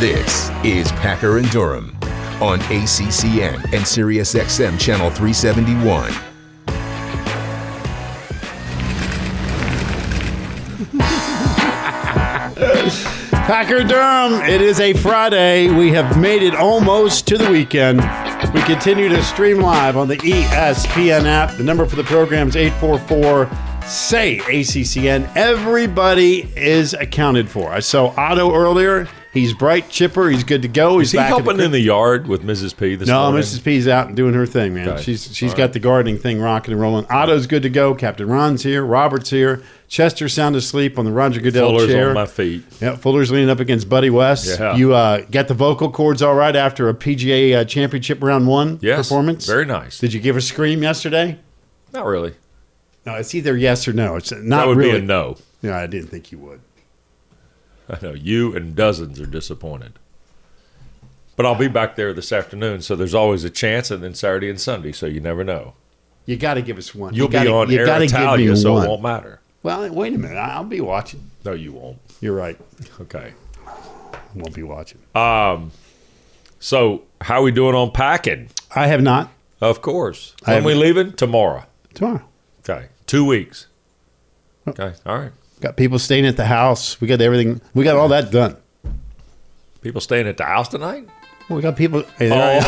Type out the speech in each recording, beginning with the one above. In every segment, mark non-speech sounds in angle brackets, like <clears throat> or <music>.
This is Packer and Durham on ACCN and SiriusXM Channel 371. <laughs> Packer Durham, it is a Friday. We have made it almost to the weekend. We continue to stream live on the ESPN app. The number for the program is 844 say ACCN. Everybody is accounted for. I saw Otto earlier. He's bright, chipper. He's good to go. He's Is he back helping the in the yard with Mrs. P this no, morning? Mrs. P's out and doing her thing, man. Okay. She's she's All got right. the gardening thing rocking and rolling. Otto's good to go. Captain Ron's here. Robert's here. Chester's sound asleep on the Roger Goodell Fuller's chair. on my feet. Yeah, Fuller's leaning up against Buddy West. Yeah. You uh, got the vocal cords all right after a PGA uh, Championship round one Yes, performance. very nice. Did you give a scream yesterday? Not really. No, it's either yes or no. It's not That would really. be a no. Yeah, I didn't think you would. I know you and dozens are disappointed. But I'll be back there this afternoon, so there's always a chance, and then Saturday and Sunday, so you never know. You got to give us one. You'll you gotta, be on you Air Italia, me so one. it won't matter. Well, wait a minute. I'll be watching. No, you won't. You're right. Okay. I won't be watching. Um. So, how we doing on packing? I have not. Of course. When we leaving? Tomorrow. Tomorrow. Okay. Two weeks. Oh. Okay. All right. Got people staying at the house. We got everything. We got all that done. People staying at the house tonight? Well, we got people. Hey, there I am.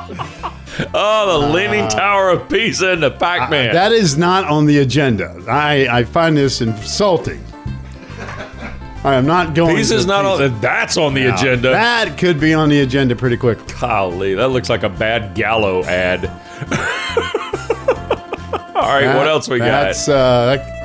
<laughs> Oh, the Leaning Tower of Pisa and the Pac Man. Uh, That is not on the agenda. I, I find this insulting. I am not going. Pisa's to not on. That's on the agenda. That could be on the agenda pretty quick. Golly, that looks like a bad Gallo ad. <laughs> All right, what else we got? That's uh, that, uh,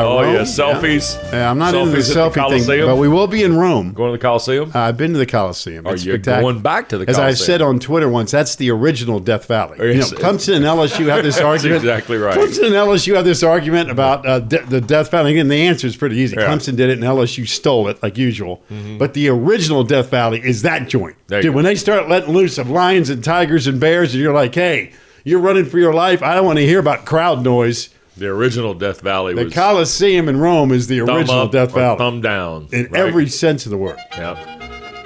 oh Rome. yeah, selfies. Yeah, I'm not into the Selfies at the selfie thing, but we will be in Rome. Going to the Coliseum? Uh, I've been to the Coliseum. Are It's you spectacular. going back to the As I Coliseum? said on Twitter once, that's the original Death Valley. You know, Yes. Clemson and LSU have this <laughs> That's argument. exactly right. Clemson and LSU have this argument about uh, de- the Death Valley. Again, the answer is pretty easy. Yeah. Mm-hmm. Clemson did it, and LSU stole it like usual. But the original Death Valley is that joint. There you Dude, go. when they start letting loose of lions and tigers and bears, and you're like, hey, you're running for your life. I don't want to hear about crowd noise. The original Death Valley The was Coliseum in Rome is the original Death Valley thumb down. in right? every sense of the word. Yep.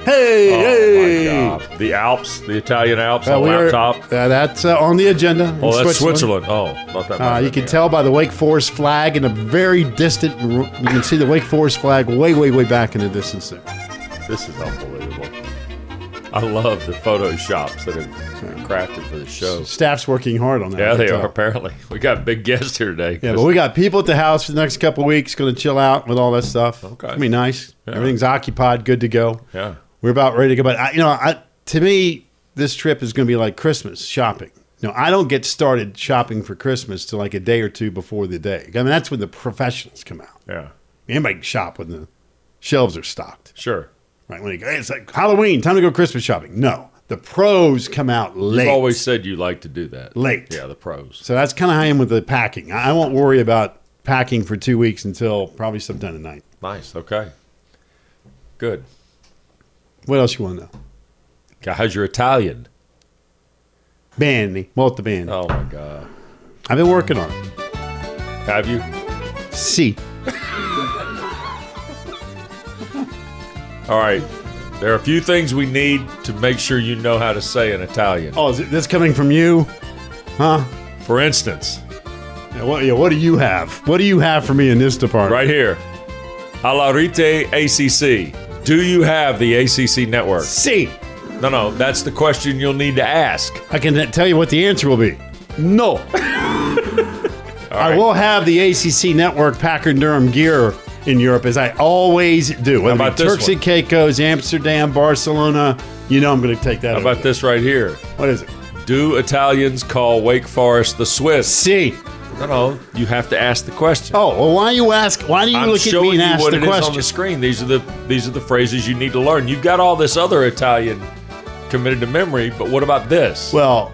Hey, hey. Oh God. The Alps, the Italian Alps Uh, on laptop. uh, that's uh, on the agenda. Oh, that's Switzerland. Oh, thought that Uh, you can tell by the Wake Forest flag in a very distant. You can see the Wake Forest flag way, way, way back in the distance there. This is unbelievable. I love the photoshops that have crafted for the show. Staff's working hard on that. Yeah, they are apparently. <laughs> We got big guests here today. Yeah, but we got people at the house for the next couple of weeks. Going to chill out with all that stuff. Okay. It's be nice. Everything's occupied, good to go. yeah. We're about ready to go. But I, you know, I, to me, this trip is going to be like Christmas shopping. You know, I don't get started shopping for Christmas till like a day or two before the day. I mean, that's when the professionals come out. Yeah. Anybody can shop when the shelves are stocked. Sure. Right when you go, hey, it's like Halloween, time to go Christmas shopping. No, the pros come out late. You've always said you like to do that. Late. Yeah, the pros. so that's kind of how I am with the packing. I I won't worry about packing for two weeks until probably sometime tonight. Nice. Okay. Good. What else you want to know? How's your Italian? Bani, molto bene. Oh my God. I've been working on it. Have you? See, All right. There are a few things we need to make sure you know how to say in Italian. oh, is it, this coming from you? Huh? For instance, Yeah, what, yeah, what do you have? What do you have for me in this department? right here, Alarite ACC. Do you have the ACC network? See, No, no, that's the question you'll need to ask. I can tell you what the answer will be. No. <laughs> I will have the ACC network Packer Durham gear in Europe as I always do. Whether about it be this Turks and Caicos, Amsterdam, Barcelona, you know I'm going to take that. How about this right here? What is it? Do Italians call Wake Forest the Swiss? C. No, no, you have to ask the question. Oh, well, why you ask? Why do you I'm look at me and ask what the question? on the screen. These are the these are the phrases you need to learn. You've got all this other Italian committed to memory, but what about this? Well,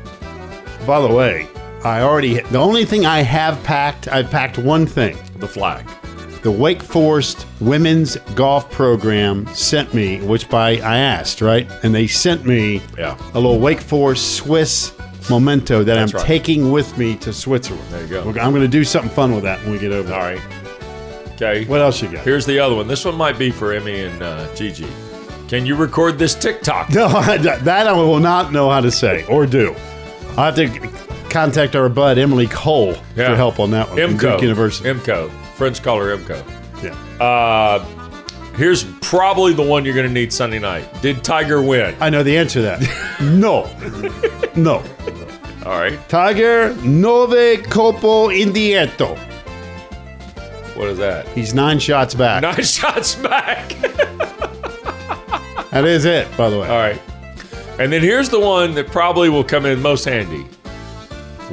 by the way, I already the only thing I have packed, I've packed one thing. the flag. The Wake Forest women's golf program sent me, which by I asked, right? And they sent me Yeah. a little Wake Forest Swiss memento that That's I'm right. taking with me to Switzerland. There you go. I'm going to do something fun with that when we get over All right. Okay. What else you got? Here's the other one. This one might be for Emmy and uh, Gigi. Can you record this TikTok? No, <laughs> that I will not know how to say or do. I'll have to contact our bud Emily Cole Yeah. for help on that one. Duke University. IMCO. Friends call her IMCO. yeah. Uh, here's probably the one you're going to need Sunday night. Did Tiger win? I know the answer to that. <laughs> no. No. All right. Tiger Nove Copo Indieto. What is that? He's nine shots back. Nine <laughs> shots back. That is it, by the way. All right. And then here's the one that probably will come in most handy.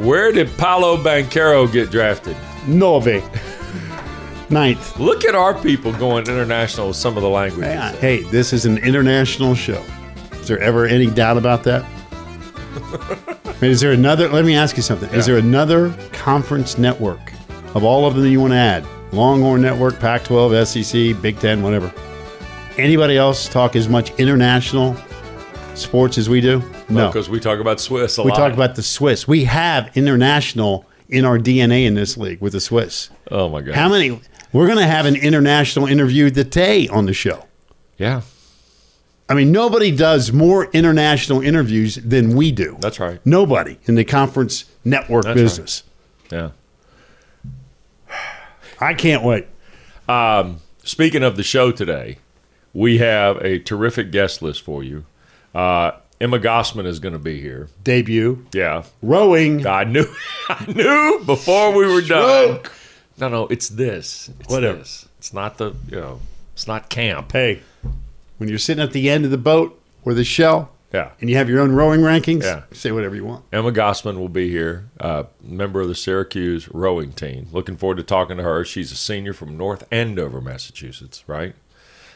Where did Paolo Banchero get drafted? Nove. Ninth. Look at our people going international with some of the languages. Hey, this is an international show. Is there ever any doubt about that? <laughs> I mean, is there another? Let me ask you something. Is there another conference network of all of them that you want to add? Longhorn Network, Pac 12, SEC, Big Ten, whatever. Anybody else talk as much international sports as we do? No. Because we talk about Swiss a we lot. talk about the Swiss. We have international in our DNA in this league with the Swiss. Oh my God. How many? We're going to have an international interview today on the show. yeah, I mean, nobody does more international interviews than we do. that's right. Nobody in the conference network That's business. Yeah. <sighs> I can't wait. Um, speaking of the show today, we have a terrific guest list for you. Uh, Emma Gossman is going to be here. Debut Yeah. rowing. I knew, <laughs> I knew before we were done. No, no, it's this. It's Whatever. this. It's not the, you know, it's not camp. Hey, when you're sitting at the end of the boat or the shell Yeah. and you have your own rowing rankings, Yeah. say whatever you want. Emma Gossman will be here, uh, member of the Syracuse rowing team. Looking forward to talking to her. She's a senior from North Andover, Massachusetts, right?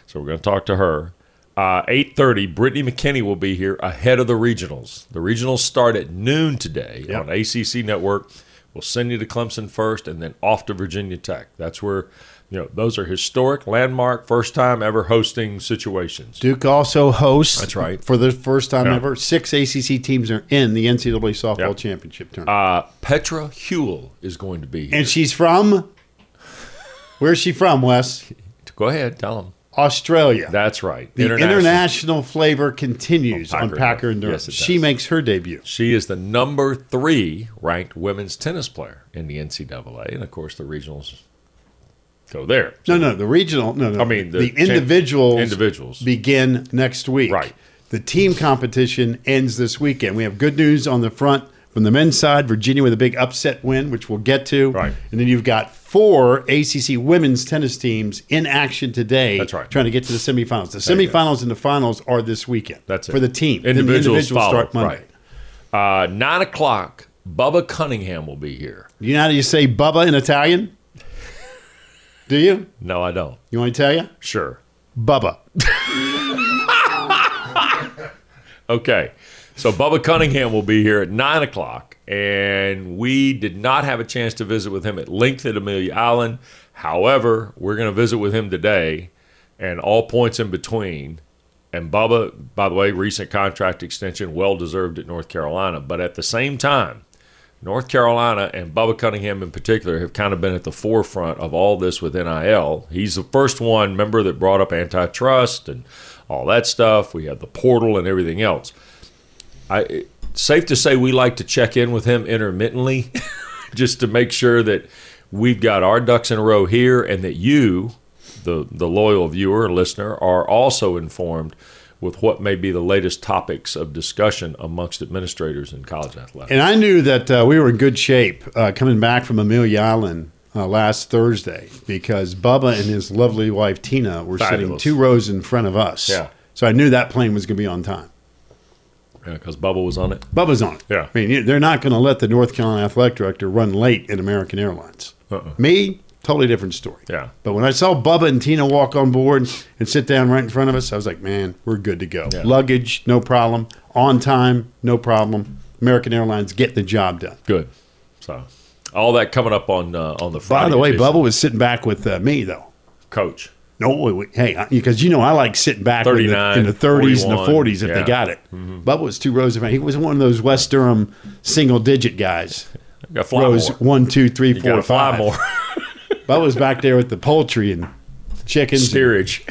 So we're going to talk to her. Uh, 8.30, Brittany McKinney will be here ahead of the regionals. The regionals start at noon today Yep. on ACC Network. We'll send you to Clemson first and then off to Virginia Tech. That's where, you know, those are historic, landmark, first time ever hosting situations. Duke also hosts. That's right. For the first time Yeah. ever, six ACC teams are in the NCAA softball Yeah. championship tournament. Uh, Petra Hule is going to be here. and she's from. Where's she from, Wes? Go ahead, tell them. Australia. That's right. the international, flavor continues oh, On on Packer Packer and Durham. Yes, she makes her debut. She is the number three ranked women's tennis player in the NCAA, and of course the regionals go there. No, no, the regional. No, no. I mean, the the, individuals. individuals. begin next week. Right. The team competition ends this weekend. We have good news on the front from the men's side. Virginia with a big upset win, which we'll get to. Right. And then you've got four ACC women's tennis teams in action today. That's right. Trying to get to the semifinals. The semifinals and the finals are this weekend. That's it. for the team. Then the Individuals, start Monday. right. Uh, nine o'clock. Bubba Cunningham will be here. You know how you say Bubba in Italian? <laughs> Do you? No, I don't. You want me to tell you? Sure. Bubba. <laughs> Okay. So Bubba Cunningham will be here at nine o'clock, and we did not have a chance to visit with him at length at Amelia Island. However, we're going to visit with him today, and all points in between. And Bubba, by the way, recent contract extension, well deserved at North Carolina. But at the same time, North Carolina and Bubba Cunningham in particular have kind of been at the forefront of all this with NIL. He's the first one, member that brought up antitrust and all that stuff. We had the portal and everything else. I safe to say we like to check in with him intermittently, <laughs> just to make sure that we've got our ducks in a row here, and that you, the the loyal viewer or listener, are also informed with what may be the latest topics of discussion amongst administrators in college athletics. And I knew that uh, we were in good shape uh, coming back from Amelia Island uh, last Thursday because Bubba and his lovely wife Tina were sitting two rows in front of us. Yeah. So I knew that plane was going to be on time. Because Bubba was on it. Bubba's on it. Yeah. I mean, they're not going to let the North Carolina athletic director run late at American Airlines. Uh-uh. Me, totally different story. Yeah. But when I saw Bubba and Tina walk on board and sit down right in front of us, I was like, man, we're good to go. Yeah. Luggage, no problem. On time, no problem. American Airlines get the job done. Good. So all that coming up on uh, on the Friday. By the way, edition. Bubba was sitting back with uh, me, though. coach. No, hey, because you know I like sitting back in the, in the 30s and the 40s if yeah. they got it. Mm-hmm. Bubba was two rows of. He was one of those Wes Durham single digit guys. Rows more. one, two, three, You four, five. more. <laughs> Bubba was back there with the poultry and chickens. Steerage,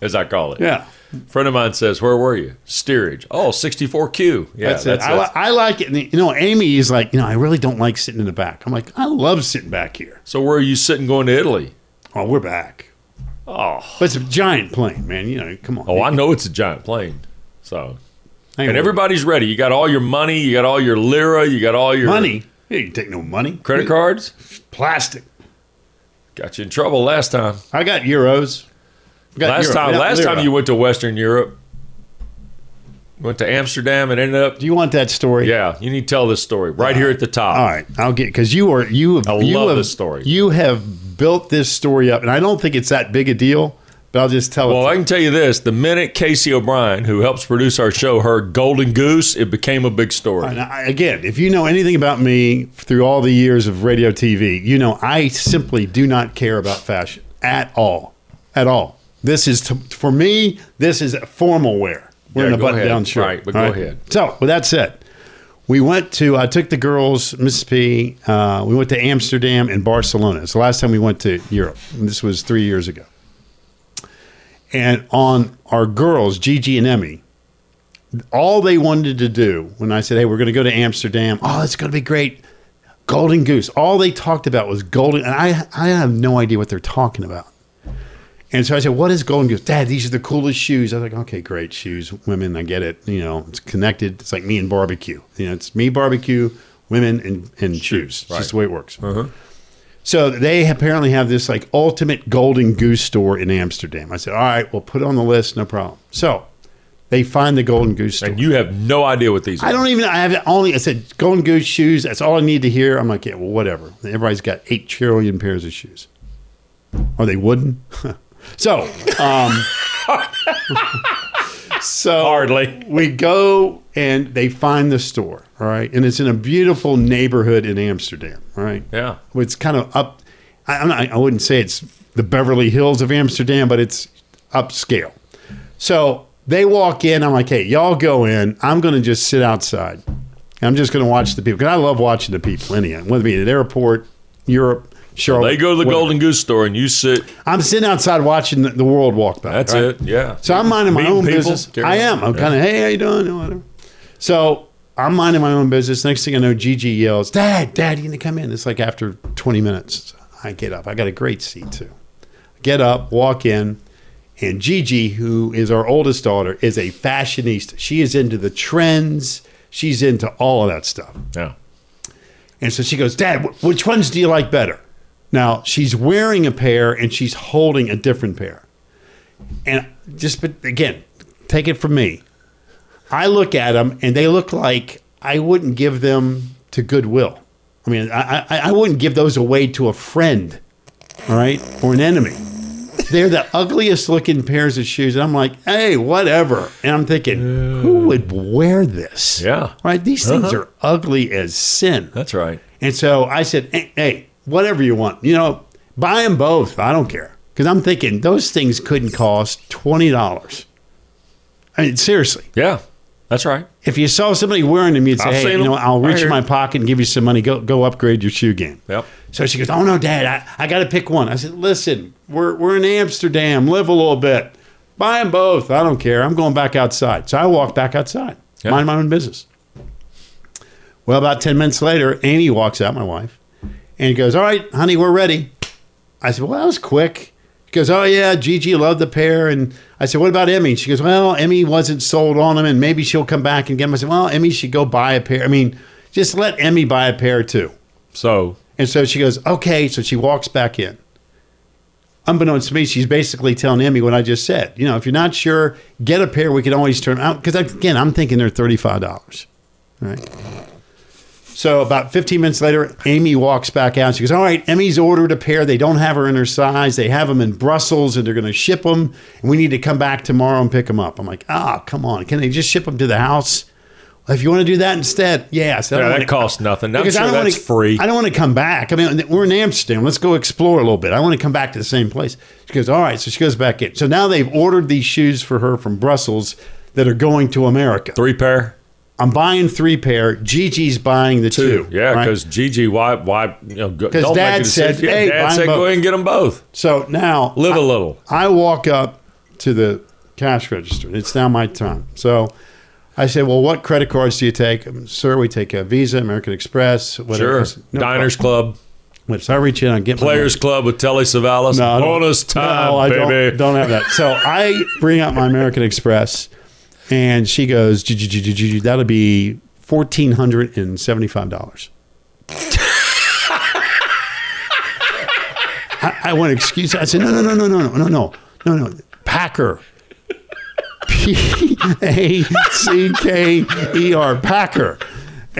as I call it. Yeah, friend of mine says, "Where were you?" Steerage. Oh, 64Q. Yeah, that's, it. I, li- I like it. And, you know, Amy is like, you know, I really don't like sitting in the back. I'm like, I love sitting back here. So where are you sitting going to Italy? Oh, we're back. Oh, But it's a giant plane, man. You know, come on. oh, I know it's a giant plane. So Hang and on. everybody's ready. You got all your money. You got all your lira. You got all your money. You can take no money. credit cards. Plastic. Got you in trouble last time. I got euros. I got Last euro- time, last lira. time you went to Western Europe, went to Amsterdam and ended up. Do you want that story? Yeah, you need to tell this story right here at the top. All right, I'll get because you are you have I you love have, this story. You have built this story up, and I don't think it's that big a deal. But I'll just tell it. Well. I can tell you this: the minute Casey O'Brien, who helps produce our show, heard "Golden Goose," it became a big story. And I, again, if you know anything about me through all the years of radio TV, you know I simply do not care about fashion at all, at all. This is to, for me. This is formal wear. We're Yeah, in a go button-down shirt. Right, but all go ahead. So, with that said, we went to. I took the girls, Mississippi. Uh, we went to Amsterdam and Barcelona. It's the last time we went to Europe. And this was three years ago. And on our girls, Gigi and Emmy, all they wanted to do when I said, "Hey, we're going to go to Amsterdam," oh, it's going to be great. Golden Goose. All they talked about was golden, and I I have no idea what they're talking about. And so I said, "What is Golden Goose, Dad? These are the coolest shoes." I was like, "Okay, great shoes, women. I get it. You know, it's connected. It's like me and barbecue. You know, it's me barbecue, women, and and shoes. It's right. just the way it works." Uh-huh. So they apparently have this like ultimate golden goose store in Amsterdam. I said, all right, we'll put it on the list, no problem. So they find the golden goose store. And you have no idea what these are. I don't even. I have only. I said golden goose shoes. That's all I need to hear. I'm like, yeah, well, whatever. Everybody's got eight trillion pairs of shoes. Are they wooden? <laughs> so, um, so Hardly. we go and they find the store. All right, and it's in a beautiful neighborhood in Amsterdam. Right. Yeah. It's kind of up. I, I'm not, I wouldn't say it's the Beverly Hills of Amsterdam, but it's upscale. So they walk in. I'm like, hey, y'all go in. I'm going to just sit outside. I'm just going to watch the people because I love watching the people. Anyhow, whether it be at the airport, Europe, Charlotte. They go to the whatever. Golden Goose store and you sit. I'm sitting outside watching the, the world walk by. That's right? it. Yeah. So I'm minding my Meeting own people, business. I am. I'm Yeah. kind of, hey, how you doing? Whatever. So I'm minding my own business. Next thing I know, Gigi yells, Dad, Dad, you need to come in. It's like after 20 minutes. I get up. I got a great seat too. Get up, walk in, and Gigi, who is our oldest daughter, is a fashionista. She is into the trends. She's into all of that stuff. Yeah. And so she goes, Dad, which ones do you like better? Now she's wearing a pair and she's holding a different pair. And just, but again, take it from me. I look at them and they look like I wouldn't give them to Goodwill. I mean, I, I, I wouldn't give those away to a friend, all right, or an enemy. They're the ugliest looking pairs of shoes. And I'm like, hey, whatever. And I'm thinking, who would wear this? Yeah. Right? These things Uh-huh. are ugly as sin. That's right. And so I said, hey, hey, whatever you want, you know, buy them both. I don't care. Because I'm thinking those things couldn't cost $20. I mean, seriously. Yeah. That's right. If you saw somebody wearing them, you'd say, I've hey, you know, them. I'll reach in my pocket and give you some money. Go go upgrade your shoe game. Yep. So she goes, oh, no, Dad, I, I got to pick one. I said, listen, we're, we're in Amsterdam. Live a little bit. Buy them both. I don't care. I'm going back outside. So I walk back outside. Yeah. Mind my own business. Well, about 10 minutes later, Amy walks out, my wife, and he goes, All right, honey, we're ready. I said, Well, that was quick. He goes, Oh, yeah, Gigi loved the pair. And I said, What about Emmy? She goes, Well, Emmy wasn't sold on them, and maybe she'll come back and get them. I said, Well, Emmy should go buy a pair. I mean, just let Emmy buy a pair too. So And so she goes, Okay. So she walks back in. Unbeknownst to me, she's basically telling Emmy what I just said. You know, if you're not sure, get a pair. We can always turn out. Because again, I'm thinking they're $35. Right. So about 15 minutes later, Amy walks back out. She goes, "All right, Emmy's ordered a pair. They don't have her in her size. They have them in Brussels, and they're going to ship them. And we need to come back tomorrow and pick them up." I'm like, "Ah, come on! Can they just ship them to the house?" If you want to do that instead, yeah. I Yeah, that wanna- costs nothing. I'm because I don't that's wanna, free. I don't want to come back. I mean, we're in Amsterdam. Let's go explore a little bit. I want to come back to the same place. She goes, all right. So she goes back in. So now they've ordered these shoes for her from Brussels that are going to America. Three pair? I'm buying three pair. Gigi's buying the two. Yeah, right? because Gigi, why, why, you know, go, don't Dad make a decision. said, Yeah, "Hey, Dad said, go ahead and get them both. So now Live a a little. I walk up to the cash register. and It's now my time. So I say, "Well, what credit cards do you take, Um, sir? We take a Visa, American Express, whatever." Sure. "No Diners problem." Club, So I reach in and get my Players Club with Telly Savalas. No, Bonus time, no, I baby. Don't, don't have that. So I bring out my American Express, and she goes, "Gigi, Gigi, Gigi, that'll be fourteen hundred and seventy-five dollars." <laughs> I, I went, excuse. I said, no, no, no, no, no, no, no, no, no, no. Packer. P A C K E R. Packer.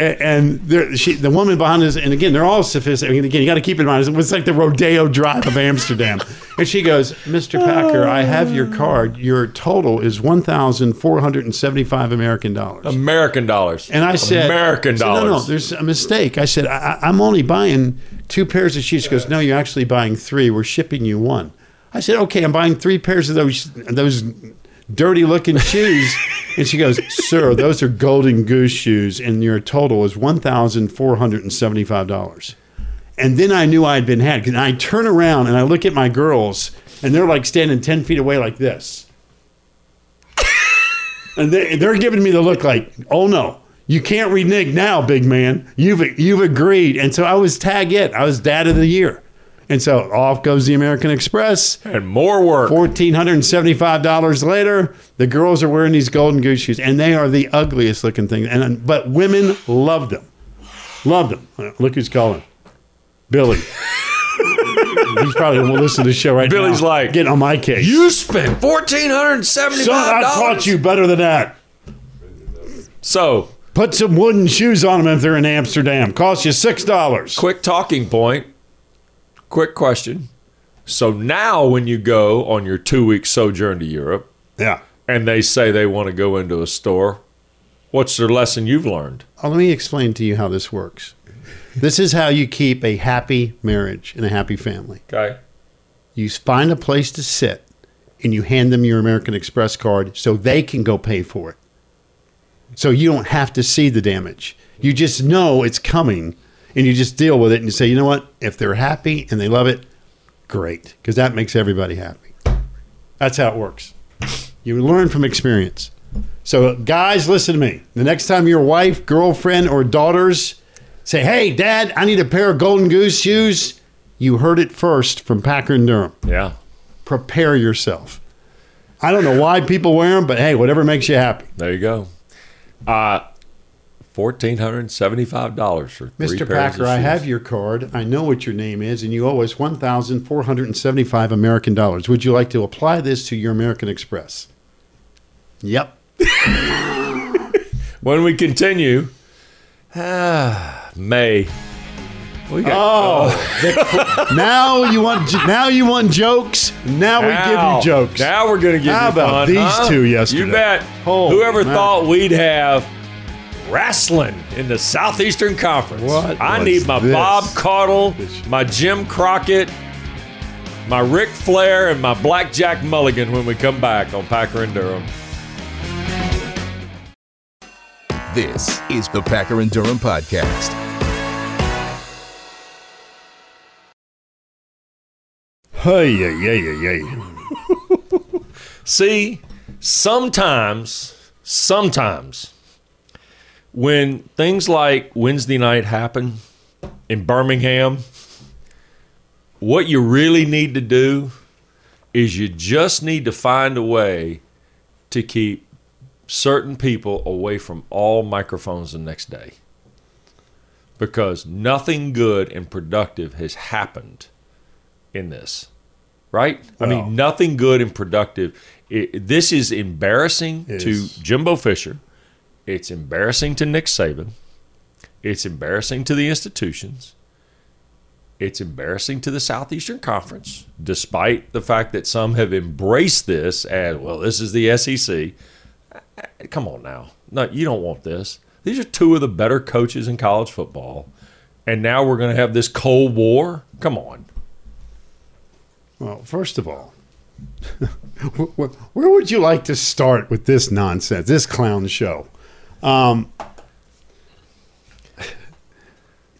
And there, she, the woman behind us, and again, they're all sophisticated. And again, you got to keep in mind, it's like the Rodeo Drive of Amsterdam. <laughs> And she goes, Mr. Packer, I have your card. Your total is 1,475 American dollars. American dollars. And I said, American said, dollars. No, no, there's a mistake. I said, I, I'm only buying two pairs of shoes. She goes, No, you're actually buying three. We're shipping you one. I said, Okay, I'm buying three pairs of those those dirty looking shoes. And she goes, Sir, those are golden goose shoes, and your total is one thousand four hundred and then I knew I had been had. And I turn around and I look at my girls, and they're like standing ten feet away like this. And they, they're giving me the look like, oh no, you can't renege now, big man. You've you've agreed. And so I was tag it. I was dad of the year. And so off goes the American Express. and more work. Fourteen hundred and seventy-five dollars later, the girls are wearing these golden goose shoes, and they are the ugliest looking thing. And but women love them, love them. Uh, Look who's calling, Billy. <laughs> He's probably going to listen to the show right now. Billy's like, getting on my case. You spent fourteen hundred and seventy-five Son, I taught you better than that. So, Put some wooden shoes on them if they're in Amsterdam. Cost you six dollars. quick talking point. Quick question. So now, when you go on your two-week sojourn to Europe, Yeah. and they say they want to go into a store, what's their lesson you've learned? Oh, let me explain to you how this works. This is how you keep a happy marriage and a happy family. Okay. You find a place to sit, and you hand them your American Express card so they can go pay for it. So you don't have to see the damage. You just know it's coming, and you just deal with it and you say, you know what? If they're happy and they love it, great, because that makes everybody happy. That's how it works. You learn from experience. So, guys, listen to me. The next time your wife, girlfriend, or daughters say, "Hey, Dad, I need a pair of Golden Goose shoes," you heard it first from Packer and Durham. Yeah. Prepare yourself. I don't know why people wear them, but hey, whatever makes you happy. There you go. Uh, fourteen hundred and seventy-five dollars for three Mr. pairs Packer, of I have your card. I know what your name is, and you owe us 1,475 American dollars. Would you like to apply this to your American Express? Yep. <laughs> When we continue, ah, May. We got Oh, now you want now you want jokes. Now, we give you jokes. Now we're gonna give How you about fun, these huh? two yesterday? You bet. Holy Whoever man. thought we'd have wrestling in the Southeastern Conference? What I need my this? Bob Caudle, my Jim Crockett, my Ric Flair, and my Blackjack Mulligan when we come back on Packer and Durham. This is the Packer and Durham Podcast. Hey, yeah, yeah, yeah, yeah. <laughs> See, sometimes, sometimes, when things like Wednesday night happen in Birmingham, what you really need to do is you just need to find a way to keep certain people away from all microphones the next day. Because nothing good and productive has happened in this, right? I mean, nothing good and productive. It, this is embarrassing It to is. Jimbo Fisher. It's embarrassing to Nick Saban. It's embarrassing to the institutions. It's embarrassing to the Southeastern Conference, despite the fact that some have embraced this as well. This is the SEC. Uh, uh, come on now, no, you don't want this. These are two of the better coaches in college football. And now we're going to have this Cold War? Come on. Well, first of all, <laughs> where, where would you like to start with this nonsense, this clown show? Um,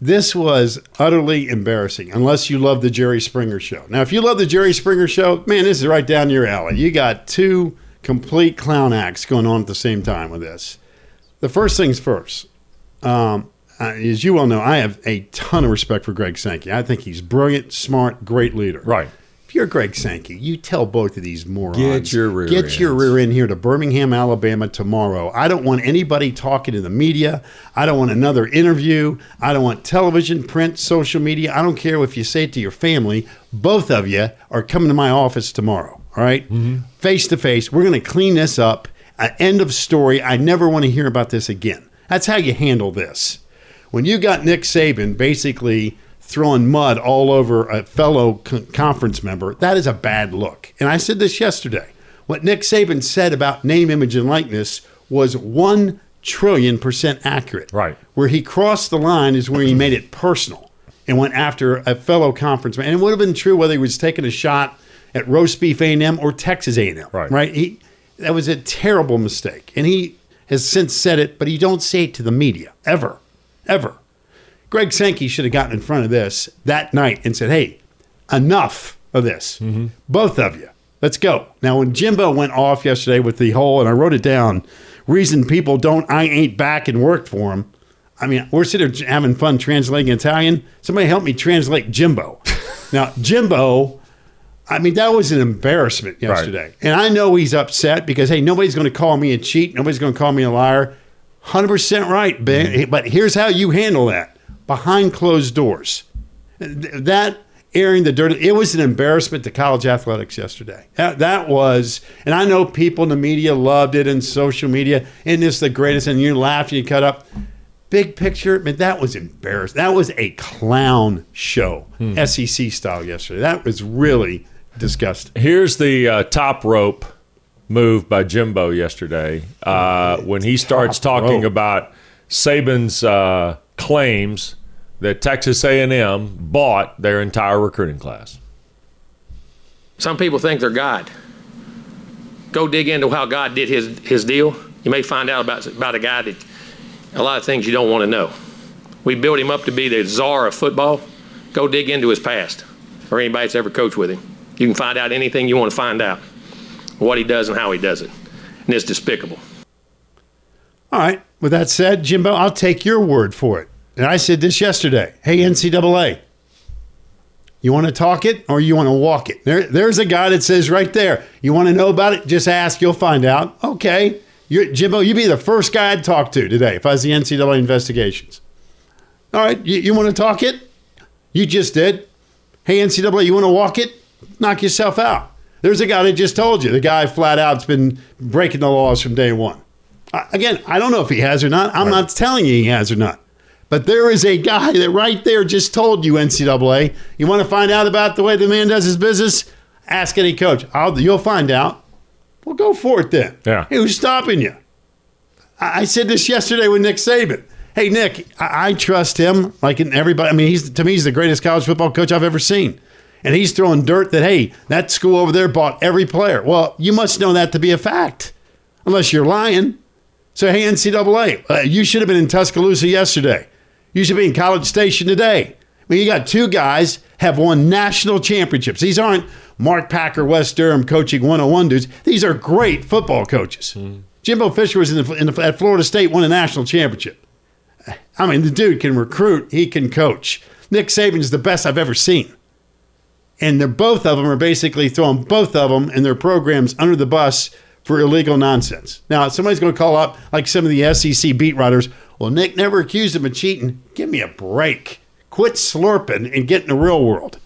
this was utterly embarrassing, unless you love the Jerry Springer show. Now, if you love the Jerry Springer show, man, this is right down your alley. You got two complete clown acts going on at the same time with this. The first things first. Um, as you well know, I have a ton of respect for Greg Sankey. I think he's brilliant, smart, great leader. Right. You're Greg Sankey, you tell both of these morons. Get your rear Get your rear end here to Birmingham, Alabama tomorrow. I don't want anybody talking to the media. I don't want another interview. I don't want television, print, social media. I don't care if you say it to your family. Both of you are coming to my office tomorrow. All right? Face to face. We're going to clean this up. Uh, end of story. I never want to hear about this again. That's how you handle this. When you got Nick Saban basically throwing mud all over a fellow con- conference member, that is a bad look. And I said this yesterday. What Nick Saban said about name, image, and likeness was one trillion percent accurate. Right. Where he crossed the line is where he made it personal and went after a fellow conference man. And it would have been true whether he was taking a shot at roast beef A&M or Texas A&M. Right. Right. He that was a terrible mistake, and he has since said it, but he don't say it to the media ever, ever. Greg Sankey should have gotten in front of this that night and said, "Hey, enough of this, mm-hmm. both of you. Let's go." Now, when Jimbo went off yesterday with the whole, and I wrote it down, reason people don't, I ain't back and work for him. I mean, we're sitting there having fun translating Italian. Somebody help me translate Jimbo. <laughs> now, Jimbo. I mean, that was an embarrassment yesterday. And I know he's upset because, hey, nobody's going to call me a cheat. Nobody's going to call me a liar. 100% right, Ben. Mm-hmm. But here's how you handle that behind closed doors. That airing the dirt, it was an embarrassment to college athletics yesterday. That, that was, and I know people in the media loved it and social media, and it's the greatest, and you laughed and you cut up. Big picture, but that was embarrassing. That was a clown show, SEC style yesterday. That was really disgusting. Here's the uh, top rope move by Jimbo yesterday uh, when he starts talking about Saban's uh, claims that Texas A&M bought their entire recruiting class. Some people think they're God. Go dig into how God did his, his deal. You may find out about, about a guy that a lot of things you don't want to know. We built him up to be the czar of football. Go dig into his past or anybody that's ever coached with him. You can find out anything you want to find out, what he does and how he does it. And it's despicable. All right. With that said, Jimbo, I'll take your word for it. And I said this yesterday. Hey, NCAA, you want to talk it or you want to walk it? There, there's a guy that says right there, you want to know about it? Just ask, you'll find out. Okay. You're, Jimbo, you'd be the first guy I'd talk to today if I was the NCAA investigations. All right. You, you want to talk it? You just did. Hey, NCAA, you want to walk it? Knock yourself out. There's a guy that just told you. The guy flat out's been breaking the laws from day one. I- Again, I don't know if he has or not. I'm not telling you he has or not. But there is a guy that right there just told you, NCAA, you want to find out about the way the man does his business? Ask any coach. I'll, you'll find out. Well, go for it then. Yeah. Hey, who's stopping you? I I said this yesterday with Nick Saban. Hey, Nick, I, I trust him like in everybody. I mean, he's to me, he's the greatest college football coach I've ever seen. And he's throwing dirt that, hey, that school over there bought every player. Well, you must know that to be a fact, unless you're lying. So, hey, NCAA, uh, you should have been in Tuscaloosa yesterday. You should be in College Station today. I mean, you got two guys have won national championships. These aren't Mark Packer, Wes Durham coaching 101 dudes. These are great football coaches. Mm-hmm. Jimbo Fisher was in the, in the, at Florida State, won a national championship. I mean, the dude can recruit, he can coach. Nick Saban's the best I've ever seen. And they're both of them are basically throwing both of them and their programs under the bus for illegal nonsense. Now, somebody's going to call up like some of the SEC beat writers. Well, Nick never accused him of cheating. Give me a break. Quit slurping and get in the real world.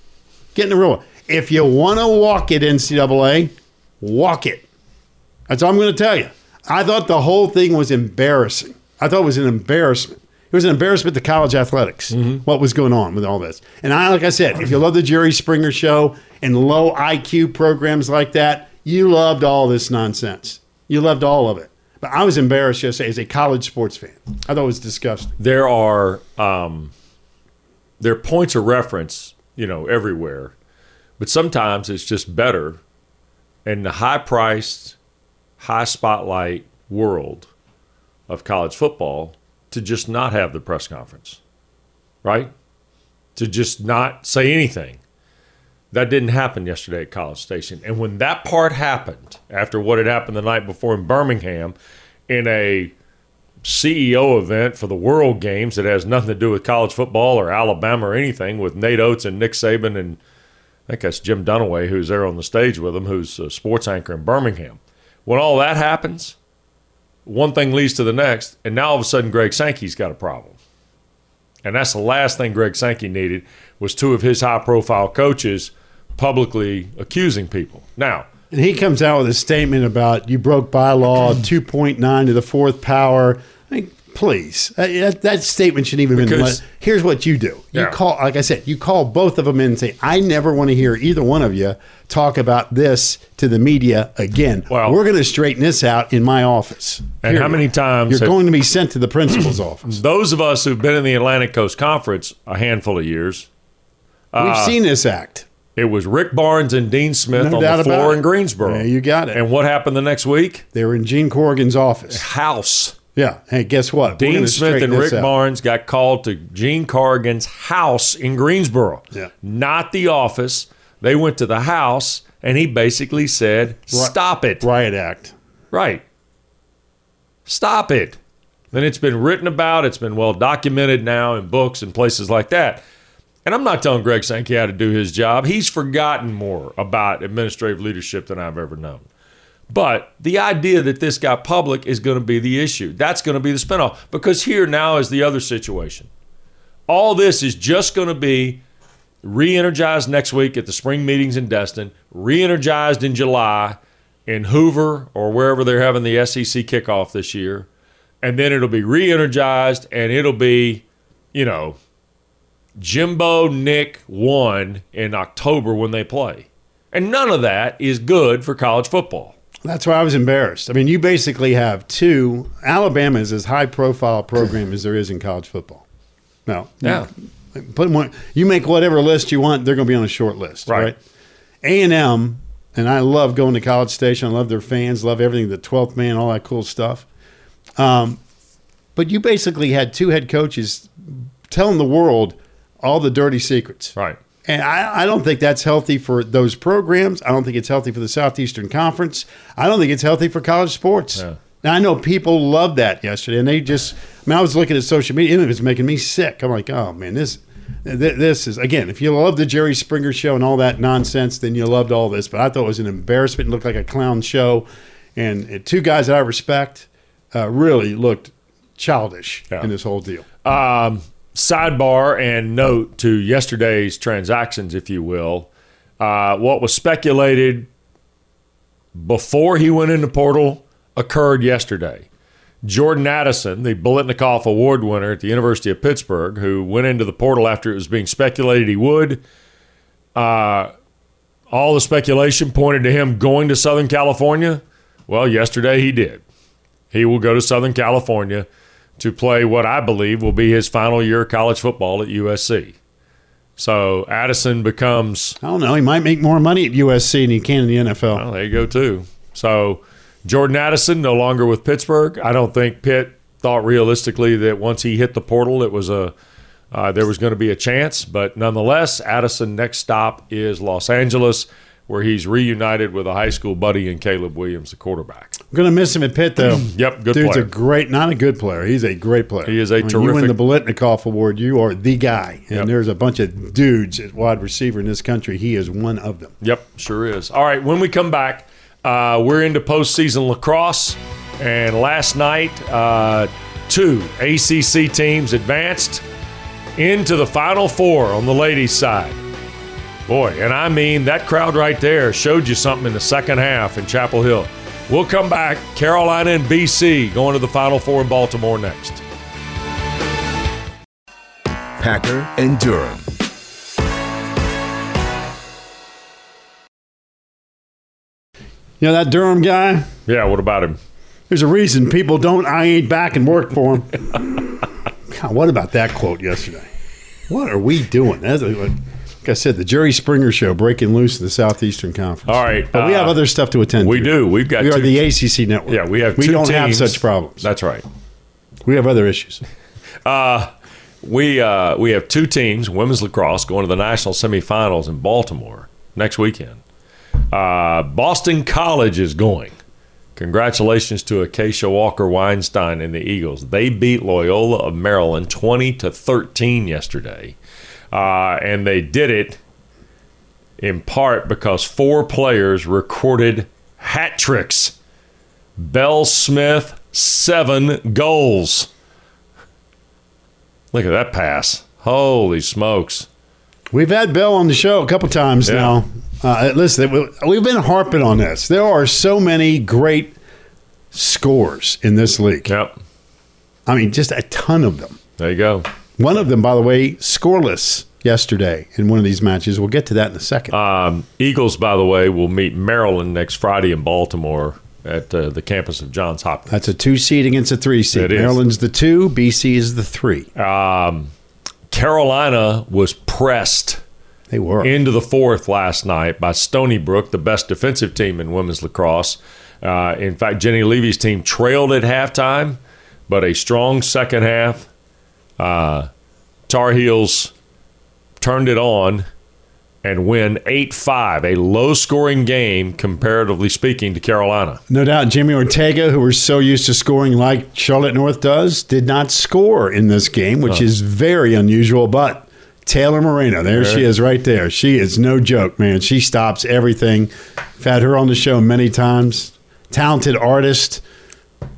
Get in the real world. If you want to walk it, NCAA, walk it. That's all I'm going to tell you. I thought the whole thing was embarrassing. I thought it was an embarrassment. It was an embarrassment to college athletics. Mm-hmm. What was going on with all this? And I, like I said, if you love the Jerry Springer show and low IQ programs like that, you loved all this nonsense. You loved all of it. But I was embarrassed yesterday as a college sports fan. I thought it was disgusting. there are um, there are points of reference, you know, everywhere, but sometimes it's just better in the high-priced, high spotlight world of college football to just not have the press conference, right? To just not say anything. That didn't happen yesterday at College Station. And when that part happened, after what had happened the night before in Birmingham, in a CEO event for the World Games that has nothing to do with college football or Alabama or anything, with Nate Oats and Nick Saban and I think that's Jim Dunaway who's there on the stage with him, who's a sports anchor in Birmingham. When all that happens, one thing leads to the next, and now all of a sudden Greg Sankey's got a problem. And that's the last thing Greg Sankey needed was two of his high-profile coaches publicly accusing people. Now, And he comes out with a statement about you broke bylaw <clears throat> 2.9 to the fourth power. I mean, please, Uh, that, that statement shouldn't even been. Because- let- Here's what you do. You Yeah. call, like I said, you call both of them in and say, "I never want to hear either one of you talk about this to the media again. Well- We're going to straighten this out in my office." And how many times you're have- going to be sent to the principal's office? those of us who've been in the Atlantic Coast Conference a handful of years, We've Uh, seen this act. It was Rick Barnes and Dean Smith No on the floor in Greensboro. Yeah, you got it. And what happened the next week? They were in Gene Corrigan's office. House. Yeah. Hey, guess what? Dean Smith and Rick out. Barnes got called to Gene Corrigan's house in Greensboro. Yeah. Not the office. They went to the house and he basically said, Stop it. Riot Act. Right. Stop it. Then it's been written about, it's been well documented now in books and places like that. And I'm not telling Greg Sankey how to do his job. He's forgotten more about administrative leadership than I've ever known. But the idea that this got public is going to be the issue. That's going to be the spinoff. Because here now is the other situation. All this is just going to be re energized next week at the spring meetings in Destin, re energized in July in Hoover or wherever they're having the SEC kickoff this year. And then it'll be re energized and it'll be, you know, Jimbo Nick won in October when they play. And none of that is good for college football. That's why I was embarrassed. I mean, you basically have two. Alabama is as high profile program as there is in college football. No. Yeah. Put one, you make whatever list you want, they're going to be on a short list. Right. Right. A and M, and I love going to College Station. I love their fans, love everything, the 12th man, all that cool stuff. Um, but you basically had two head coaches telling the world all the dirty secrets. Right. And I, I don't think that's healthy for those programs. I don't think it's healthy for the Southeastern Conference. I don't think it's healthy for college sports. Yeah. Now, I know people loved that yesterday, and they just, I mean, I was looking at social media, and it was making me sick. I'm like, oh, man, this. This is again. If you love the Jerry Springer show and all that nonsense, then you loved all this. But I thought it was an embarrassment. It looked like a clown show, and two guys that I respect uh, really looked childish Yeah. in this whole deal. Um, sidebar and note to yesterday's transactions, if you will. Uh, what was speculated before he went into portal occurred yesterday. Jordan Addison, the Biletnikoff Award winner at the University of Pittsburgh, who went into the portal after it was being speculated he would. Uh, all the speculation pointed to him going to Southern California. Well, yesterday he did. He will go to Southern California to play what I believe will be his final year of college football at USC. So Addison becomes I don't know. He might make more money at USC than he can in the NFL. well, there you go too. So Jordan Addison no longer with Pittsburgh. I don't think Pitt thought realistically that once he hit the portal, it was a uh, there was going to be a chance. But nonetheless, Addison next stop is Los Angeles, where he's reunited with a high school buddy and Caleb Williams, the quarterback. I'm gonna miss him at Pitt though. Yep, good Dude's player. a great, not a good player. He's a great player. He is a When You win the Biletnikoff Award. You are the guy, and Yep. there's a bunch of dudes at wide receiver in this country. He is one of them. Yep, sure is. All right, when we come back, uh, we're into postseason lacrosse. And last night, uh, two ACC teams advanced into the Final Four on the ladies' side. Boy, and I mean, that crowd right there showed you something in the second half in Chapel Hill. We'll come back. Carolina and BC going to the Final Four in Baltimore next. Packer and Durham. You know that Durham guy? Yeah, what about him? There's a reason people don't. I ain't back and work for him. <laughs> God, what about that quote yesterday? What are we doing? That's like, I said, the Jerry Springer show breaking loose in the Southeastern Conference. All right, but we have uh, other stuff to attend. We to. do. We've got We are the ACC network. Yeah, we have. We don't have such problems. That's right. we have other issues. <laughs> We uh, we have two teams, women's lacrosse, going to the national semifinals in Baltimore next weekend. Uh, Boston College is going. Congratulations to Acacia Walker Weinstein and the Eagles. They beat Loyola of Maryland twenty to thirteen yesterday, uh, and they did it in part because four players recorded hat tricks. Belle Smith seven goals. Look at that pass. Holy smokes. We've had Belle on the show a couple times Yeah. now. Uh, listen, we've been harping on this. There are so many great scores in this league. Yep. I mean, just a ton of them. There you go. One of them, by the way, scoreless yesterday in one of these matches. We'll get to that in a second. Um, Eagles, by the way, will meet Maryland next Friday in Baltimore at uh, the campus of Johns Hopkins. That's a two seed against a three seed. Maryland's the two, BC is the three. Um, Carolina was pressed They were. into the fourth last night by Stony Brook, the best defensive team in women's lacrosse. Uh, in fact, Jenny Levy's team trailed at halftime, but a strong second half. Uh, Tar Heels turned it on and win 8 5, a low scoring game, comparatively speaking, to Carolina. no doubt Jamie Ortega, who we're so used to scoring like Charlotte North does, did not score in this game, which is very unusual. But Taylor Moreno, there she is right there. She is no joke, man. She stops everything. I've had her on the show many times. Talented artist,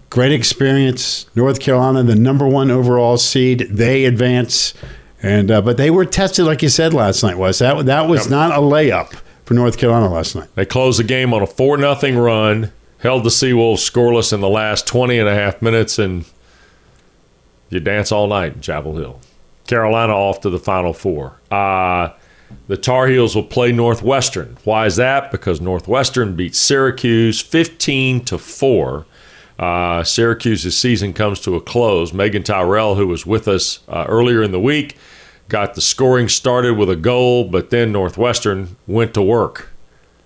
great experience. North Carolina, the number one overall seed. They advance. And uh, but they were tested, like you said last night. Was that that was Yep. not a layup for North Carolina last night? They closed the game on a 4 0 run, held the Seawolves scoreless in the last 20 and a half minutes, and you dance all night in Chapel Hill. Carolina off to the Final Four. Uh, the Tar Heels will play Northwestern. Why is that? Because Northwestern beat Syracuse 15 to 4. Uh, Syracuse's season comes to a close. Meaghan Tyrrell, who was with us uh, earlier in the week, got the scoring started with a goal, but then Northwestern went to work.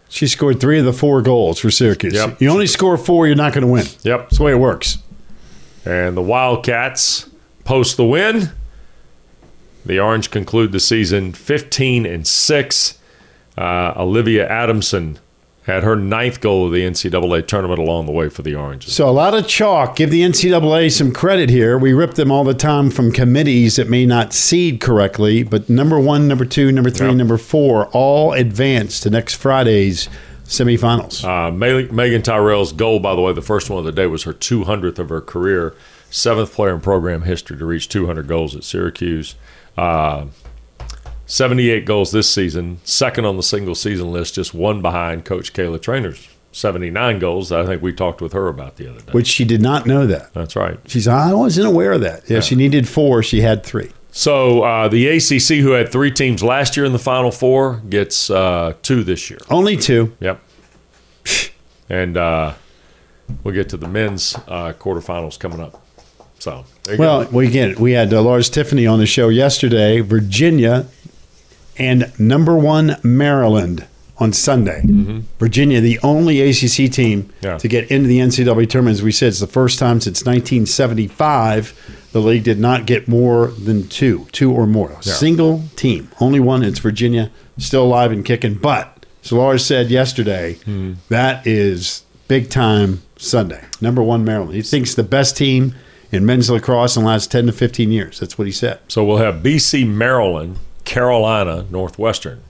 She scored three of the four goals for Syracuse. Yep. You only score four, you're not going to win. Yep. That's the way it works. And the Wildcats post the win. The Orange conclude the season 15 and 6. Uh, Olivia Adamson had her ninth goal of the NCAA tournament along the way for the Oranges. So a lot of chalk. Give the NCAA some credit here. We rip them all the time from committees that may not seed correctly, but number one, number two, number three, Yep. number four all advance to next Friday's semifinals. Uh, Meaghan Tyrrell's goal, by the way, the first one of the day was her 200th of her career, seventh player in program history to reach 200 goals at Syracuse. Uh, 78 goals this season, second on the single season list, just one behind Coach Kayla Treanor's 79 goals. I think we talked with her about the other day. which she did not know that. That's right. She's I wasn't aware of that. If she needed four, she had three. So uh, the ACC, who had three teams last year in the Final Four, gets uh, two this year. Only two. Yep. And uh, we'll get to the men's uh, quarterfinals coming up. So Well, go. we get we had uh, Lars Tiffany on the show yesterday. Virginia and number one Maryland on Sunday. Virginia, the only ACC team Mm-hmm. Yeah. to get into the NCAA tournament. As we said, it's the first time since 1975 the league did not get more than two, two or more. A Single team, only one. It's Virginia, still alive and kicking. But as Lars said yesterday, Hmm. that is big time Sunday. Number one Maryland. He thinks the best team in men's lacrosse in the last 10 to 15 years. That's what he said. so we'll have BC, Maryland, Carolina, Northwestern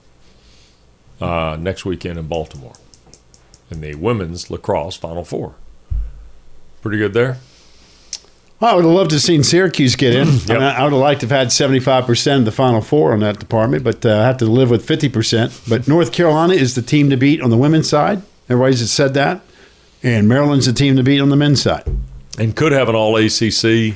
uh, next weekend in Baltimore, in the women's lacrosse Final Four. Pretty good there. Well, I would have loved to have seen Syracuse get in. <clears throat> Yep. I would have liked to have had 75% of the Final Four on that department, but uh, I have to live with 50%. But North Carolina is the team to beat on the women's side. Everybody's said that. And Maryland's the team to beat on the men's side. And could have an All ACC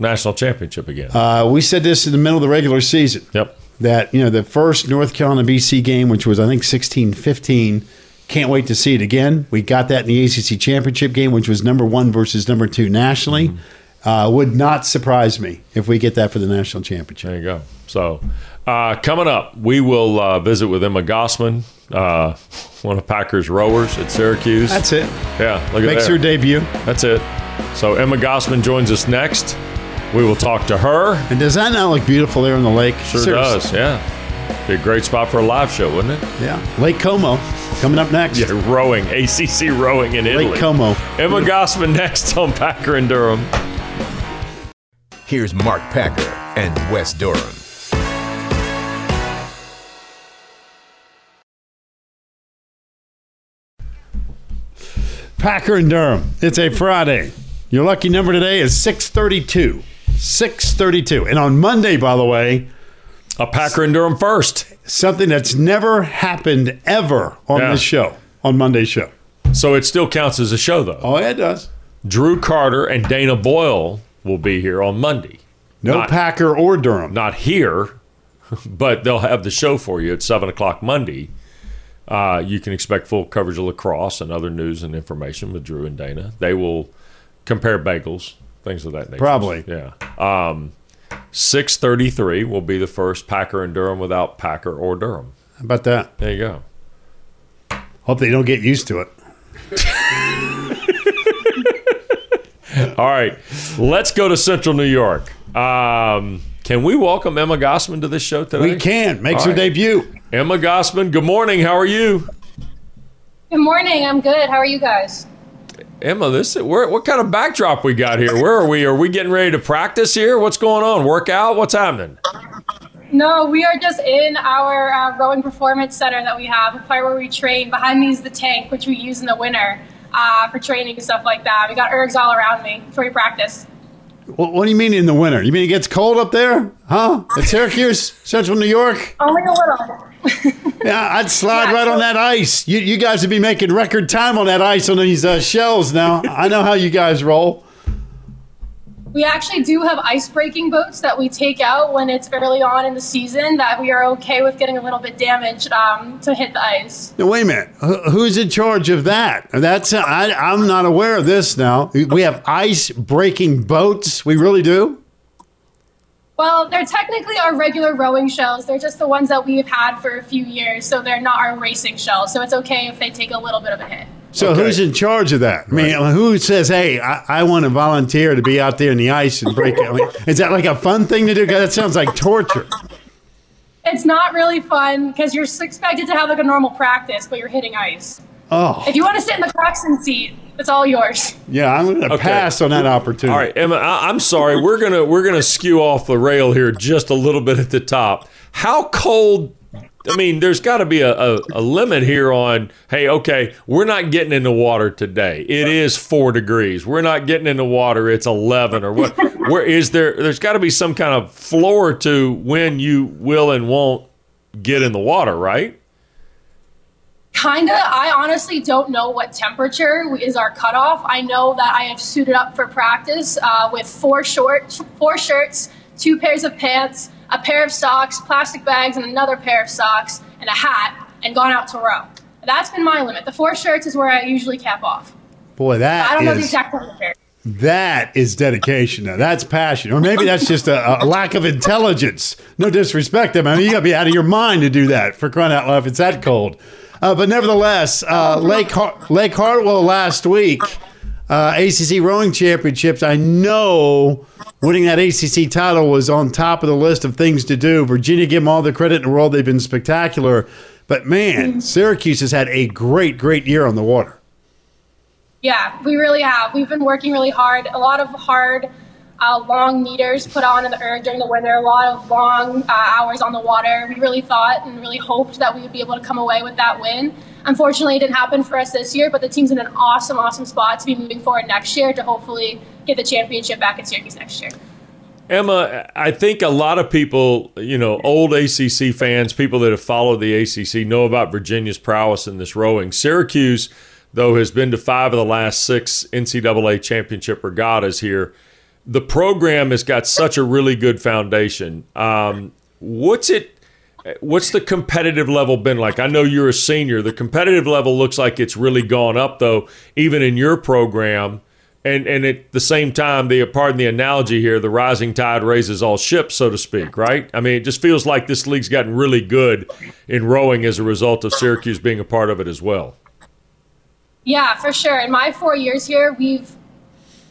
national championship again. Uh, we said this in the middle of the regular season. yep. That you know the first North Carolina BC game, which was I think sixteen fifteen, Can't wait to see it again. We got that in the ACC championship game, which was number one versus number two nationally. Uh, would not surprise me if we get that for the national championship. There you go. So, uh, coming up, we will uh, visit with Emma Gossman, uh, one of Packers rowers at Syracuse. That's it. yeah, look at Makes her debut. That's it. So Emma Gossman joins us next. We will talk to her. And does that not look beautiful there on the lake? Sure Seriously. does. Yeah, be a great spot for a live show, wouldn't it? Yeah. Lake Como coming up next. Yeah, rowing, ACC rowing in Italy. Lake Como. Emma Gossman next on Packer and Durham. Here's Mark Packer and Wes Durham. Packer and Durham. It's a Friday. Your lucky number today is 632. 632. And on Monday, by the way, A Packer and Durham first. something that's never happened ever on Yeah. this show, on Monday's show. So it still counts as a show, though. Oh, yeah, it does. Drew Carter and Dana Boyle will be here on Monday. No Not- Packer or Durham. Not here, <laughs> but they'll have the show for you at 7 o'clock Monday. Uh, you can expect full coverage of lacrosse and other news and information with Drew and Dana. They will compare bagels, things of that nature. Probably. Yeah. Um, 633 will be the first Packer and Durham without Packer or Durham. How about that? There you go. Hope they don't get used to it. <laughs> All right, let's go to Central New York. Um, can we welcome Emma Gossman to this show today? We can. Makes All her right. debut. Emma Gossman, good morning. How are you? Good morning. I'm good. How are you guys? Emma, this where, what kind of backdrop we got here? Where are we? Are we getting ready to practice here? What's going on? Workout? What's happening? No, we are just in our uh, rowing performance center that we have, a part where we train. Behind me is the tank, which we use in the winter uh, for training and stuff like that. We got ergs all around me before we practice. What, what do you mean in the winter? You mean it gets cold up there? Huh? At Syracuse, Central New York? Only a little. <laughs> Yeah, I'd slide Yeah, right so- on that ice. You, you guys would be making record time on that ice on these uh, shells now. I know how you guys roll. We actually do have ice breaking boats that we take out when it's early on in the season that we are okay with getting a little bit damaged um, to hit the ice. Now, wait a minute. Who's in charge of that? That's I, I'm not aware of this now. We have ice breaking boats. We really do. Well, they're technically our regular rowing shells. They're just the ones that we've had for a few years, so they're not our racing shells. So it's okay if they take a little bit of a hit. So Okay. who's in charge of that? I mean, who says, "Hey, I, I want to volunteer to be out there in the ice and break it"? I mean, is that like a fun thing to do? Because that sounds like torture. It's not really fun because you're expected to have like a normal practice, but you're hitting ice. Oh, If you want to sit in the coxswain seat, it's all yours. yeah. I'm going to Okay. pass on that opportunity. All right, Emma, I, I'm sorry. We're gonna we're gonna skew off the rail here just a little bit at the top. How cold? I mean, there's got to be a, a, a limit here on. Hey, okay, we're not getting in the water today. It is four degrees. We're not getting in the water. It's eleven or what? Where is there? There's got to be some kind of floor to when you will and won't get in the water, right? Kinda. I honestly don't know what temperature is our cutoff. I know that I have suited up for practice uh, with four short, four shirts, two pairs of pants, a pair of socks, plastic bags, and another pair of socks, and a hat, and gone out to row. That's been my limit. The four shirts is where I usually cap off. Boy, that I don't know the exact temperature. That is dedication. Now, that's passion. Or maybe that's just a, a lack of intelligence. No disrespect. I mean, you got to be out of your mind to do that for crying out loud if it's that cold. Uh, but nevertheless, uh, Lake, Har- Lake Hartwell last week, uh, ACC Rowing Championships, I know winning that ACC title was on top of the list of things to do. Virginia, give them all the credit in the world. They've been spectacular. But man, Syracuse has had a great, great year on the water. Yeah, we really have. We've been working really hard. A lot of hard, uh, long meters put on in the erg during the winter. A lot of long uh, hours on the water. We really thought and really hoped that we would be able to come away with that win. Unfortunately, it didn't happen for us this year. But the team's in an awesome, awesome spot to be moving forward next year to hopefully get the championship back at Syracuse next year. Emma, I think a lot of people, you know, old ACC fans, people that have followed the ACC, know about Virginia's prowess in this rowing. Syracuse, though, has been to five of the last six NCAA championship regattas here. The program has got such a really good foundation. Um, what's it? what's the competitive level been like? I know you're a senior. The competitive level looks like it's really gone up, though, even in your program. And and at the same time, the pardon the analogy here, the rising tide raises all ships, so to speak, right? I mean, it just feels like this league's gotten really good in rowing as a result of Syracuse being a part of it as well. Yeah, for sure. In my four years here, we've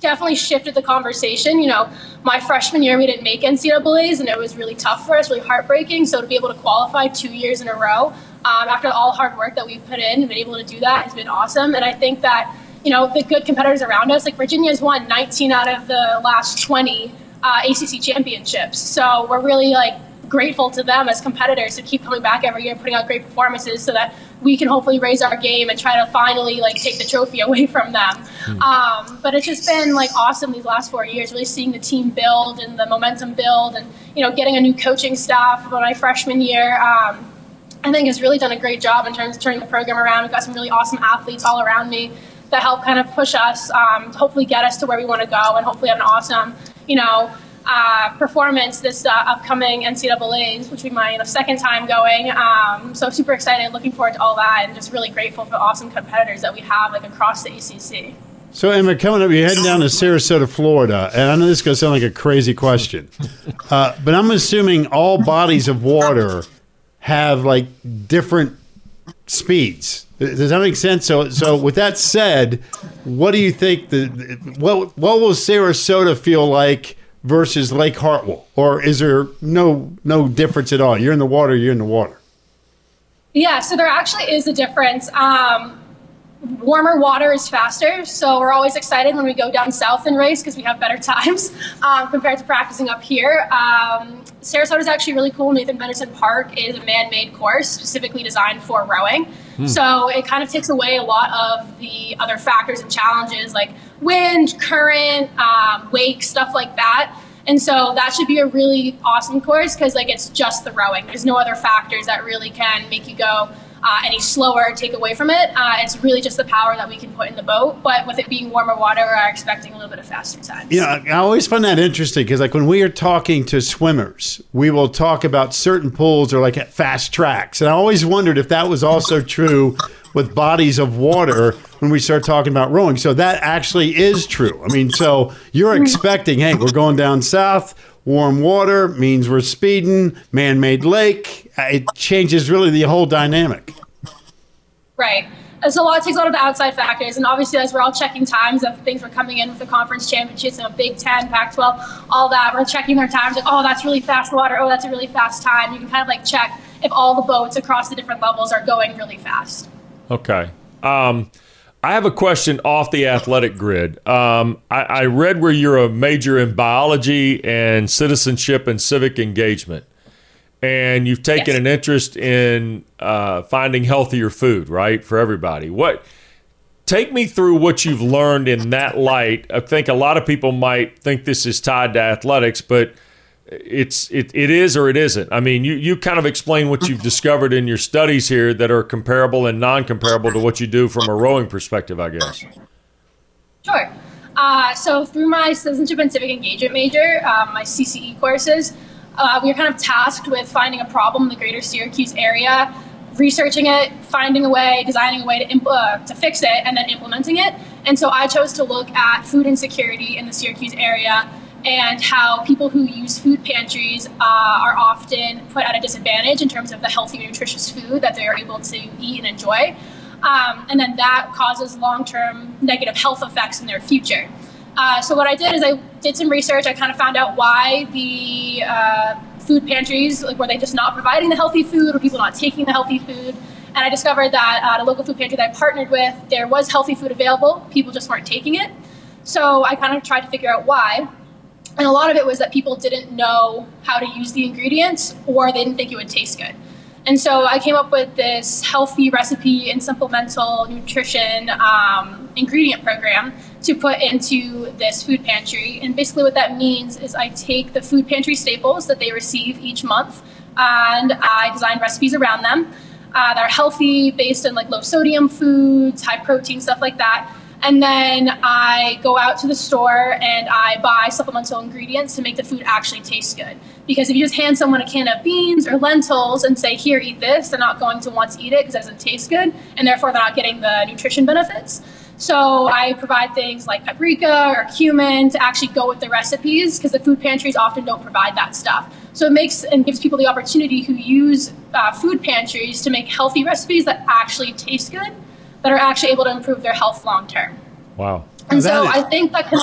definitely shifted the conversation. You know, my freshman year, we didn't make NCAA's, and it was really tough for us, really heartbreaking. So to be able to qualify two years in a row um, after all the hard work that we've put in and been able to do that has been awesome. And I think that, you know, the good competitors around us, like Virginia's won 19 out of the last 20 uh, ACC championships. So we're really like grateful to them as competitors to keep coming back every year, putting out great performances, so that we can hopefully raise our game and try to finally like take the trophy <laughs> away from them. Hmm. Um, but it's just been like awesome these last four years, really seeing the team build and the momentum build, and you know, getting a new coaching staff my freshman year. Um, I think has really done a great job in terms of turning the program around. We've got some really awesome athletes all around me that help kind of push us, um, hopefully get us to where we want to go, and hopefully have an awesome, you know, uh, performance this uh, upcoming NCAA's, which will be my you know, second time going. Um, so super excited, looking forward to all that, and just really grateful for the awesome competitors that we have like across the ACC. So Emma, coming up, you're heading down to Sarasota, Florida, and I know this is going to sound like a crazy question, <laughs> uh, but I'm assuming all bodies of water have like different speeds. Does that make sense? So, so with that said, what do you think the what what will Sarasota feel like? Versus Lake Hartwell, or is there no no difference at all? You're in the water, you're in the water. Yeah, so there actually is a difference. Um, warmer water is faster, so we're always excited when we go down south and race because we have better <laughs> times um, compared to practicing up here. Um, Sarasota is actually really cool. Nathan Benderson Park is a man-made course specifically designed for rowing. Hmm. So it kind of takes away a lot of the other factors and challenges like wind, current, um, wake, stuff like that. And so that should be a really awesome course because like it's just the rowing. There's no other factors that really can make you go uh, any slower, take away from it. Uh, it's really just the power that we can put in the boat. But with it being warmer water, we're expecting a little bit of faster times. Yeah, I always find that interesting because, like, when we are talking to swimmers, we will talk about certain pools or like at fast tracks, and I always wondered if that was also true with bodies of water when we start talking about rowing. So that actually is true. I mean, so you're mm-hmm. expecting, hey, we're going down south. Warm water means we're speeding, man made lake. Uh, it changes really the whole dynamic. Right. Uh, so a lot takes a lot of the outside factors, and obviously as we're all checking times of things we're coming in with the conference championships, you know, Big Ten, Pac-12, all that, we're checking their times. Like, oh, that's really fast water. Oh, that's a really fast time. You can kind of like check if all the boats across the different levels are going really fast. Okay. Um, I have a question off the athletic grid. Um, I, I, read where you're a major in biology and citizenship and civic engagement, and you've taken yes. an interest in uh, finding healthier food, right, for everybody. What? Take me through what you've learned in that light. I think a lot of people might think this is tied to athletics, but it's it, it is or it isn't. I mean, you you kind of explain what you've discovered in your studies here that are comparable and non-comparable to what you do from a rowing perspective, I guess. Sure. Uh, so through my citizenship and civic engagement major, um, my CCE courses, uh, we are kind of tasked with finding a problem in the greater Syracuse area, researching it, finding a way, designing a way to, uh, to fix it, and then implementing it. And so I chose to look at food insecurity in the Syracuse area and how people who use food pantries uh, are often put at a disadvantage in terms of the healthy, nutritious food that they are able to eat and enjoy. Um, and then that causes long term negative health effects in their future. Uh, so, what I did is I did some research. I kind of found out why the uh, food pantries, like, were they just not providing the healthy food or people not taking the healthy food? And I discovered that at a local food pantry that I partnered with, there was healthy food available, people just weren't taking it. So, I kind of tried to figure out why. And a lot of it was that people didn't know how to use the ingredients or they didn't think it would taste good. And so I came up with this healthy recipe and supplemental nutrition um, ingredient program to put into this food pantry. And basically, what that means is I take the food pantry staples that they receive each month and I design recipes around them uh, that are healthy, based on like low sodium foods, high protein, stuff like that And then I go out to the store and I buy supplemental ingredients to make the food actually taste good. Because if you just hand someone a can of beans or lentils and say, here, eat this, they're not going to want to eat it because it doesn't taste good, and therefore they're not getting the nutrition benefits. So I provide things like paprika or cumin to actually go with the recipes because the food pantries often don't provide that stuff. So it makes and gives people the opportunity who use uh, food pantries to make healthy recipes that actually taste good, that are actually able to improve their health long term. Wow. And That so is- I think that can.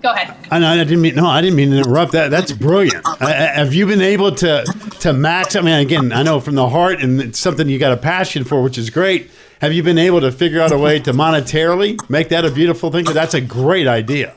Go ahead. I, know, I didn't mean no. I didn't mean to interrupt. That that's brilliant. I, I- have you been able to to max? I mean, again, I know from the heart, and it's something you got a passion for, which is great. Have you been able to figure out a way to monetarily make that a beautiful thing? That's a great idea.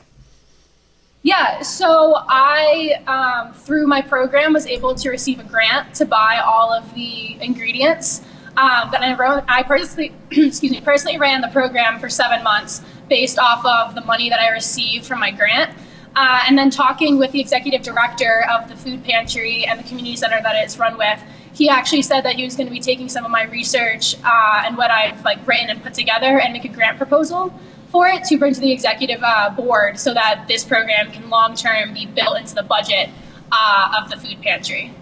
Yeah, so I, um, through my program, was able to receive a grant to buy all of the ingredients. Um, I wrote, I personally, <clears throat> excuse me, personally ran the program for seven months based off of the money that I received from my grant. Uh, and then talking with the executive director of the food pantry and the community center that it's run with, he actually said that he was going to be taking some of my research uh, and what I've like written and put together and make a grant proposal for it to bring to the executive uh, board so that this program can long term be built into the budget uh, of the food pantry.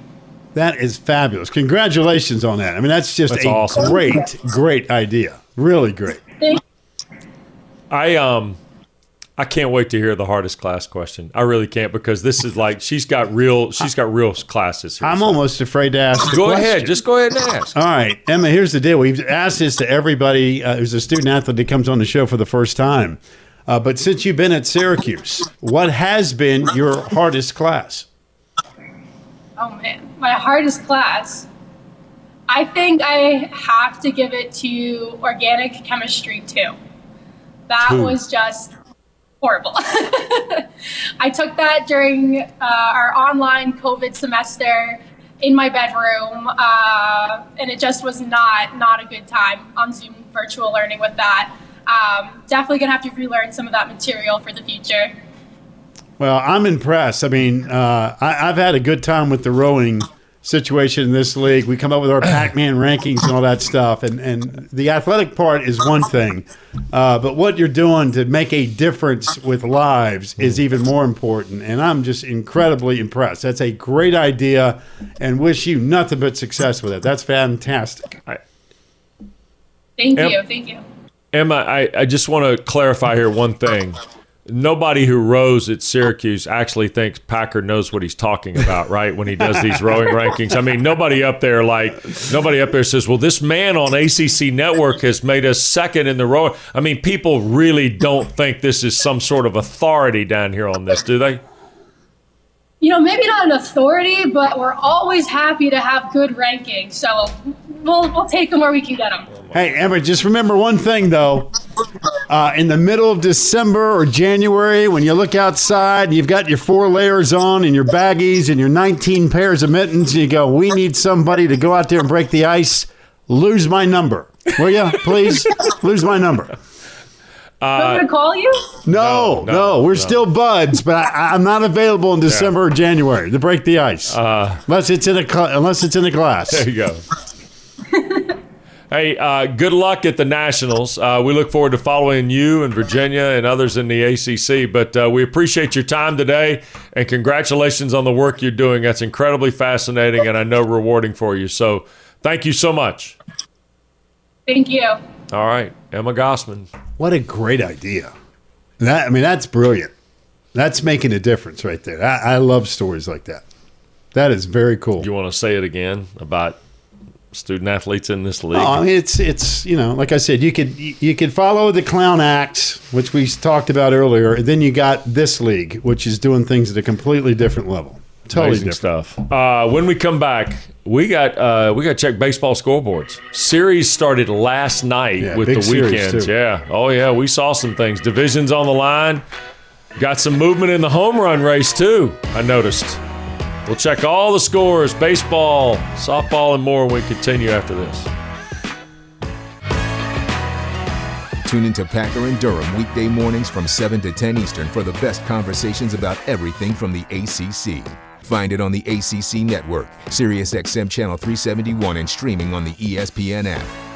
That is fabulous. Congratulations on that. I mean, that's just That's a awesome. great, great idea. Really great. I um I can't wait to hear the hardest class question. I really can't because this is like she's got real she's got real classes here. I'm So almost afraid to ask. The Go question. ahead, just go ahead and ask. All right, Emma. Here's the deal. We've asked this to everybody uh, who's a student athlete that comes on the show for the first time. Uh, but since you've been at Syracuse, what has been your hardest class? Oh man, my hardest class. I think I have to give it to organic chemistry two. That Two. was just horrible. <laughs> I took that during uh, our online COVID semester in my bedroom, uh, and it just was not not a good time on Zoom virtual learning with that. Um, definitely gonna have to relearn some of that material for the future. Well, I'm impressed. I mean, uh, I, I've had a good time with the rowing situation in this league. We come up with our Pac-Man rankings and all that stuff, and and the athletic part is one thing, uh, but what you're doing to make a difference with lives is even more important. And I'm just incredibly impressed. That's a great idea, and wish you nothing but success with it. That's fantastic. Thank Yep. you, thank you. Emma, I, I just want to clarify here one thing. Nobody who rows at Syracuse actually thinks Packer knows what he's talking about, right? When he does these rowing rankings. I mean, nobody up there like nobody up there says, "Well, this man on ACC Network has made us second in the rowing." I mean, people really don't think this is some sort of authority down here on this, do they? You know, maybe not an authority, but we're always happy to have good rankings. So we'll we'll take them where we can get them. Hey, Emma, just remember one thing though. Uh, in the middle of December or January, when you look outside and you've got your four layers on and your baggies and your 19 pairs of mittens, and you go, We need somebody to go out there and break the ice. Lose my number. Will you, please? Lose my number. I'm gonna call you. No, No, no, no, we're no. still buds, but I, I'm not available in December or January to break the ice, unless it's in a cl- unless it's in a glass. There you go. <laughs> hey, uh, good luck at the Nationals. Uh, we look forward to following you and Virginia and others in the ACC. But uh, we appreciate your time today and congratulations on the work you're doing. That's incredibly fascinating and I know rewarding for you. So thank you so much. Thank you. All right, Emma Gossman. What a great idea! That I mean, that's brilliant. That's making a difference right there. I, I love stories like that. That is very cool. You want to say it again about student athletes in this league? Oh, I mean, it's it's you know, like I said, you could you you could follow the clown act, which we talked about earlier, and then you got this league, which is doing things at a completely different level. Totally Amazing different. stuff. Uh, when we come back, we got uh, we got to check baseball scoreboards. Series started last night Yeah, with big the series, weekends. too. Yeah. Oh yeah, we saw some things. Divisions on the line. Got some movement in the home run race too. I noticed. We'll check all the scores, baseball, softball, and more when we continue after this. Tune into Packer and Durham weekday mornings from 7 to 10 Eastern for the best conversations about everything from the ACC. Find it on the ACC network, SiriusXM Channel 371, and streaming on the ESPN app.